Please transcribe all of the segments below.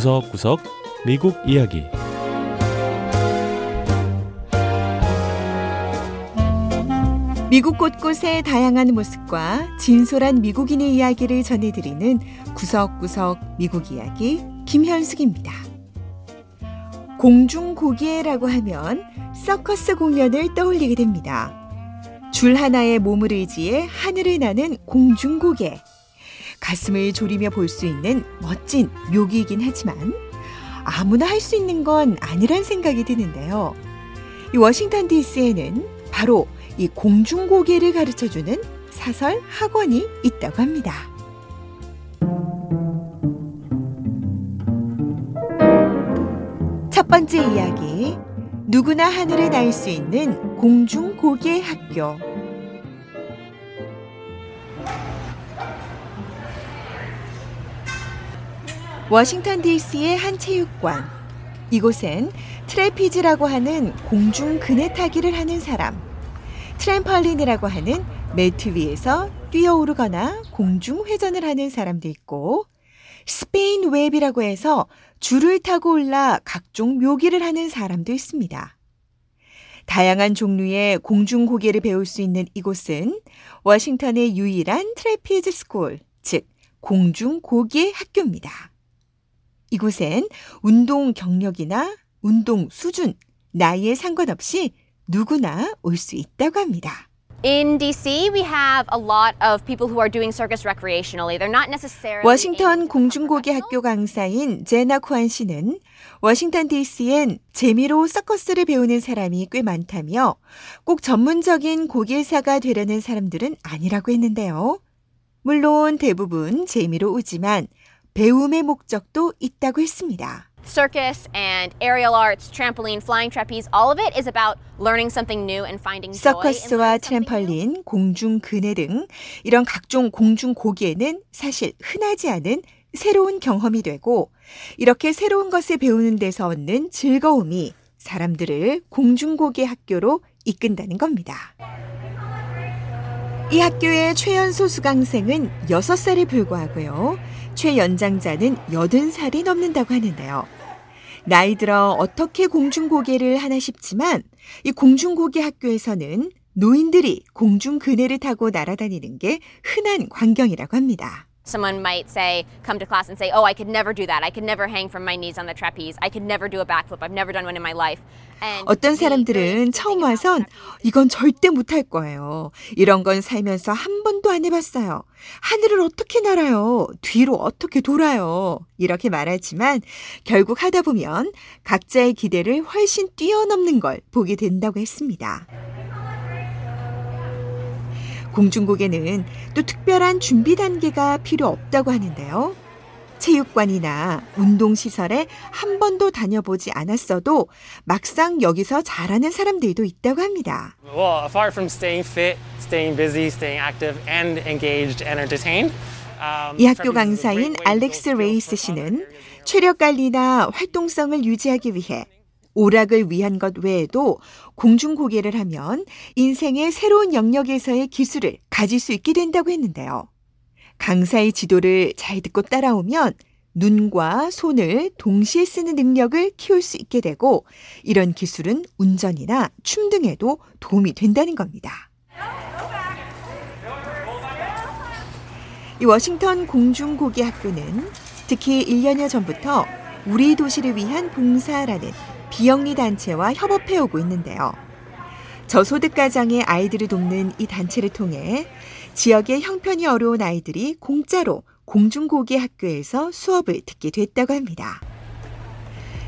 구석구석 미국 이야기 미국 곳곳의 다양한 모습과 진솔한 미국인의 이야기를 전해드리는 구석구석 미국 이야기 김현숙입니다. 공중고기회라고 하면 서커스 공연을 떠올리게 됩니다. 줄 하나에 몸을 의지해 하늘을 나는 공중고개. 가슴을 졸이며 볼 수 있는 멋진 묘기이긴 하지만 아무나 할 수 있는 건 아니란 생각이 드는데요. 이 워싱턴 DC에는 바로 이 공중고개를 가르쳐주는 사설 학원이 있다고 합니다. 첫 번째 이야기. 누구나 하늘을 날수 있는 공중고개 학교. 워싱턴 DC의 한 체육관. 이곳엔 trapeze라고 하는 공중 그네 타기를 하는 사람, 트램펄린이라고 하는 매트 위에서 뛰어오르거나 공중 회전을 하는 사람도 있고, 스페인 web이라고 해서 줄을 타고 올라 각종 묘기를 하는 사람도 있습니다. 다양한 종류의 공중 곡예를 배울 수 있는 이곳은 워싱턴의 유일한 trapeze school, 즉 공중 고개 학교입니다. 이곳엔 운동 경력이나 운동 수준, 나이에 상관없이 누구나 올 수 있다고 합니다. In DC, we have a lot of people who are doing circus recreationally. They're not necessarily 워싱턴 공중고개 학교 강사인 제나 코안 씨는 워싱턴 DC엔 재미로 서커스를 배우는 사람이 꽤 많다며 꼭 전문적인 고개사가 되려는 사람들은 아니라고 했는데요. 물론 대부분 재미로 오지만 배움의 목적도 있다고 했습니다. circus and aerial arts, trampoline, flying trapeze, all of it is about learning something new and finding joy. 서커스와. 트램펄린, 공중 그네 등 이런 각종 공중 고개는 사실 흔하지 않은 새로운 경험이 되고 이렇게 새로운 것을 배우는 데서 얻는 즐거움이 사람들을 공중고개 학교로 이끈다는 겁니다. 이 학교의 최연소 수강생은 6살에 불과하고요. 최연장자는 80살이 넘는다고 하는데요. 나이 들어 어떻게 공중고개를 하나 싶지만 이 공중고개 학교에서는 노인들이 공중 그네를 타고 날아다니는 게 흔한 광경이라고 합니다. Someone might say, come to class and say, Oh, I could never do that. I could never hang from my knees on the trapeze. I could never do a backflip. I've never done one in my life. And 어떤 사람들은 처음 와선 이건 절대 못할 거예요. 이런 건 살면서 한 번도 안 해봤어요. 하늘을 어떻게 날아요? 뒤로 어떻게 돌아요? 이렇게 말하지만 결국 하다 보면 각자의 기대를 훨씬 뛰어넘는 걸 보게 된다고 했습니다. 공중고개는 또 특별한 준비 단계가 필요 없다고 하는데요. 체육관이나 운동시설에 한 번도 다녀보지 않았어도 막상 여기서 잘하는 사람들도 있다고 합니다. Well, apart from staying fit, staying busy, staying active, and engaged and entertained. um, 이 학교 강사인 알렉스 레이스 씨는 체력 관리나 활동성을 유지하기 위해 오락을 위한 것 외에도 공중고개를 하면 인생의 새로운 영역에서의 기술을 가질 수 있게 된다고 했는데요. 강사의 지도를 잘 듣고 따라오면 눈과 손을 동시에 쓰는 능력을 키울 수 있게 되고 이런 기술은 운전이나 춤 등에도 도움이 된다는 겁니다. 이 워싱턴 공중고기 학교는 특히 1년여 전부터 우리 도시를 위한 봉사라는 비영리 단체와 협업해 오고 있는데요. 저소득 가정의 아이들을 돕는 이 단체를 통해 지역의 형편이 어려운 아이들이 공짜로 공중고기 학교에서 수업을 듣게 됐다고 합니다.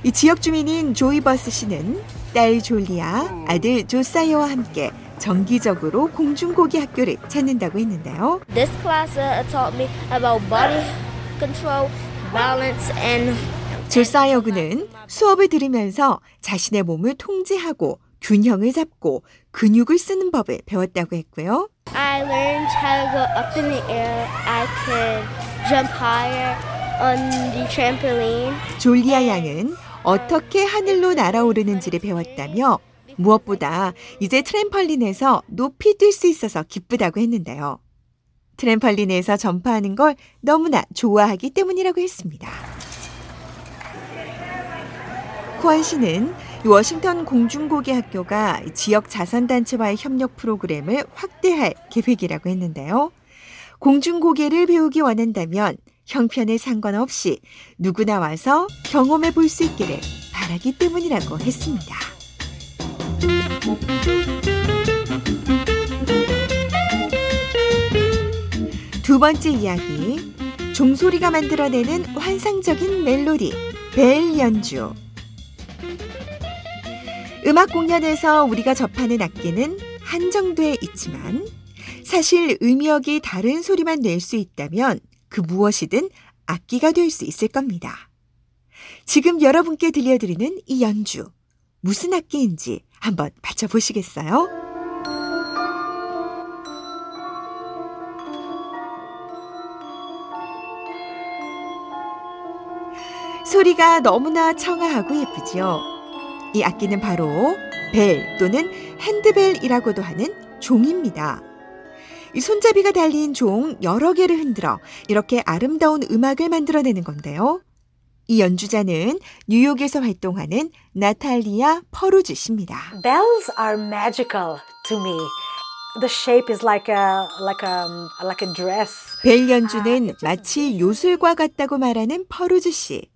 이 지역 주민인 조이버스 씨는 딸 졸리아, 아들 조사이어와 함께 정기적으로 공중고기 학교를 찾는다고 했는데요. This class uh, taught me about body control, balance, and 조사이어 군은 수업을 들으면서 자신의 몸을 통제하고 균형을 잡고 근육을 쓰는 법을 배웠다고 했고요. I learned how to go up in the air. I could jump higher on the trampoline. 졸리아 양은 어떻게 하늘로 날아오르는지를 배웠다며 무엇보다 이제 트램펄린에서 높이 뛸 수 있어서 기쁘다고 했는데요. 트램펄린에서 점프하는 걸 너무나 좋아하기 때문이라고 했습니다. 박호환 씨는 워싱턴 공중고기 학교가 지역 자선단체와의 협력 프로그램을 확대할 계획이라고 했는데요. 공중고개를 배우기 원한다면 형편에 상관없이 누구나 와서 경험해 볼 수 있기를 바라기 때문이라고 했습니다. 두 번째 이야기. 종소리가 만들어내는 환상적인 멜로디, 벨 연주. 음악 공연에서 우리가 접하는 악기는 한정돼 있지만 사실 의미역이 다른 소리만 낼 수 있다면 그 무엇이든 악기가 될 수 있을 겁니다. 지금 여러분께 들려드리는 이 연주, 무슨 악기인지 한번 맞춰보시겠어요? 소리가 너무나 청아하고 예쁘지요. 이 악기는 바로 벨 또는 핸드벨이라고도 하는 종입니다. 이 손잡이가 달린 종 여러 개를 흔들어 이렇게 아름다운 음악을 만들어내는 건데요. 이 연주자는 뉴욕에서 활동하는 나탈리아 퍼루즈 씨입니다. Bells are magical to me. The shape is like a like a like a dress. 벨 연주는 마치 요술과 같다고 말하는 퍼루즈 씨.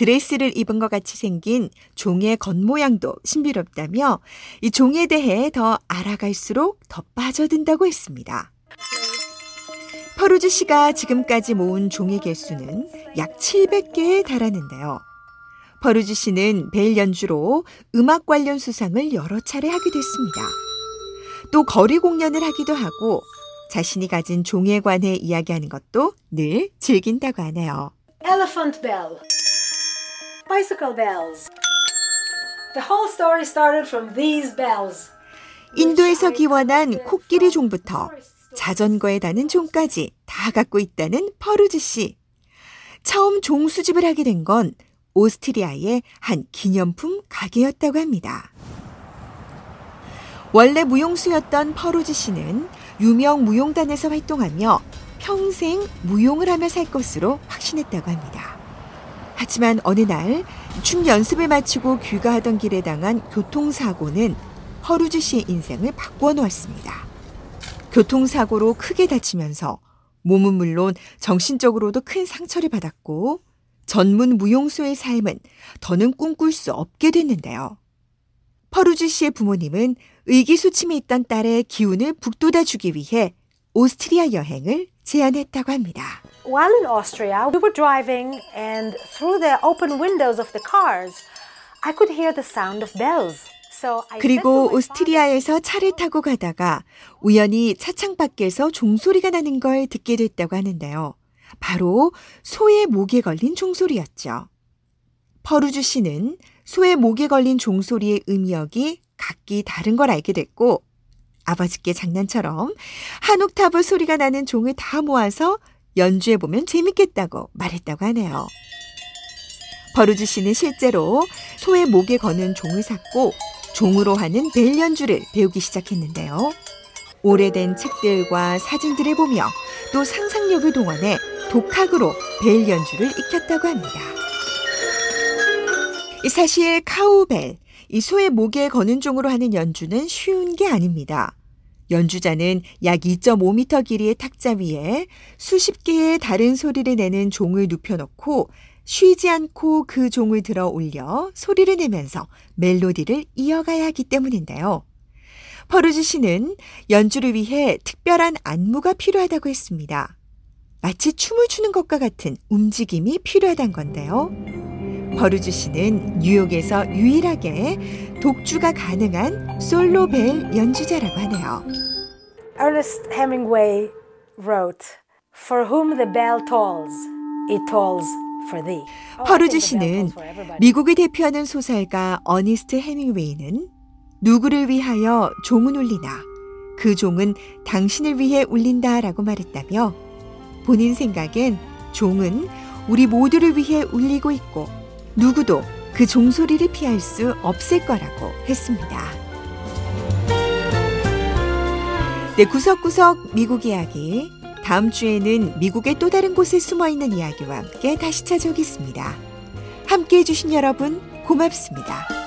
드레스를 입은 것 같이 생긴 종의 겉모양도 신비롭다며 이 종에 대해 더 알아갈수록 더 빠져든다고 했습니다. 퍼루즈 씨가 지금까지 모은 종의 개수는 약 700개에 달하는데요. 퍼루즈 씨는 벨 연주로 음악 관련 수상을 여러 차례 하기도 했습니다. 또 거리 공연을 하기도 하고 자신이 가진 종에 관해 이야기하는 것도 늘 즐긴다고 하네요. Elephant bell. Bicycle bells. The whole story started from these bells. 인도에서 기원한 코끼리 종부터 자전거에 다는 종까지 다 갖고 있다는 퍼루즈 씨. 처음 종 수집을 하게 된 건 오스트리아의 한 기념품 가게였다고 합니다. 원래 무용수였던 퍼루즈 씨는 유명 무용단에서 활동하며 평생 무용을 하며 살 것으로 확신했다고 합니다. 하지만 어느 날 춤 연습을 마치고 귀가하던 길에 당한 교통사고는 허루즈 씨의 인생을 바꾸어 놓았습니다. 교통사고로 크게 다치면서 몸은 물론 정신적으로도 큰 상처를 받았고 전문 무용수의 삶은 더는 꿈꿀 수 없게 됐는데요. 퍼루즈 씨의 부모님은 의기소침해 있던 딸의 기운을 북돋아 주기 위해 오스트리아 여행을 제안했다고 합니다. While in Austria, we were driving and through the open windows of the cars, I could hear the sound of bells. 그리고 오스트리아에서 차를 타고 가다가 우연히 차창 밖에서 종소리가 나는 걸 듣게 됐다고 하는데요. 바로 소의 목에 걸린 종소리였죠. 퍼루즈 씨는 소의 목에 걸린 종소리의 음역이 각기 다른 걸 알게 됐고 아버지께 장난처럼 한 옥타브 소리가 나는 종을 다 모아서 연주해 보면 재밌겠다고 말했다고 하네요. 퍼루즈 씨는 실제로 소의 목에 거는 종을 샀고 종으로 하는 벨 연주를 배우기 시작했는데요. 오래된 책들과 사진들을 보며 또 상상력을 동원해 독학으로 벨 연주를 익혔다고 합니다. 이 사실 카우벨, 이 소의 목에 거는 종으로 하는 연주는 쉬운 게 아닙니다. 연주자는 약 2.5m 길이의 탁자 위에 수십 개의 다른 소리를 내는 종을 눕혀놓고 쉬지 않고 그 종을 들어 올려 소리를 내면서 멜로디를 이어가야 하기 때문인데요. 퍼루즈 씨는 연주를 위해 특별한 안무가 필요하다고 했습니다. 마치 춤을 추는 것과 같은 움직임이 필요하단 건데요. 버루즈 씨는 뉴욕에서 유일하게 독주가 가능한 솔로 벨 연주자라고 하네요. Ernest Hemingway wrote, "For whom the bell tolls, it tolls for thee." Oh, 씨는. 미국을 대표하는 소설가 어니스트 해밍웨이는 누구를 위하여 종은 울리나 그 종은 당신을 위해 울린다라고 말했다며 본인 생각엔 종은 우리 모두를 위해 울리고 있고 누구도 그 종소리를 피할 수 없을 거라고 했습니다. 네, 구석구석 미국 이야기. 다음 주에는 미국의 또 다른 곳에 숨어 있는 이야기와 함께 다시 찾아오겠습니다. 함께 해주신 여러분, 고맙습니다.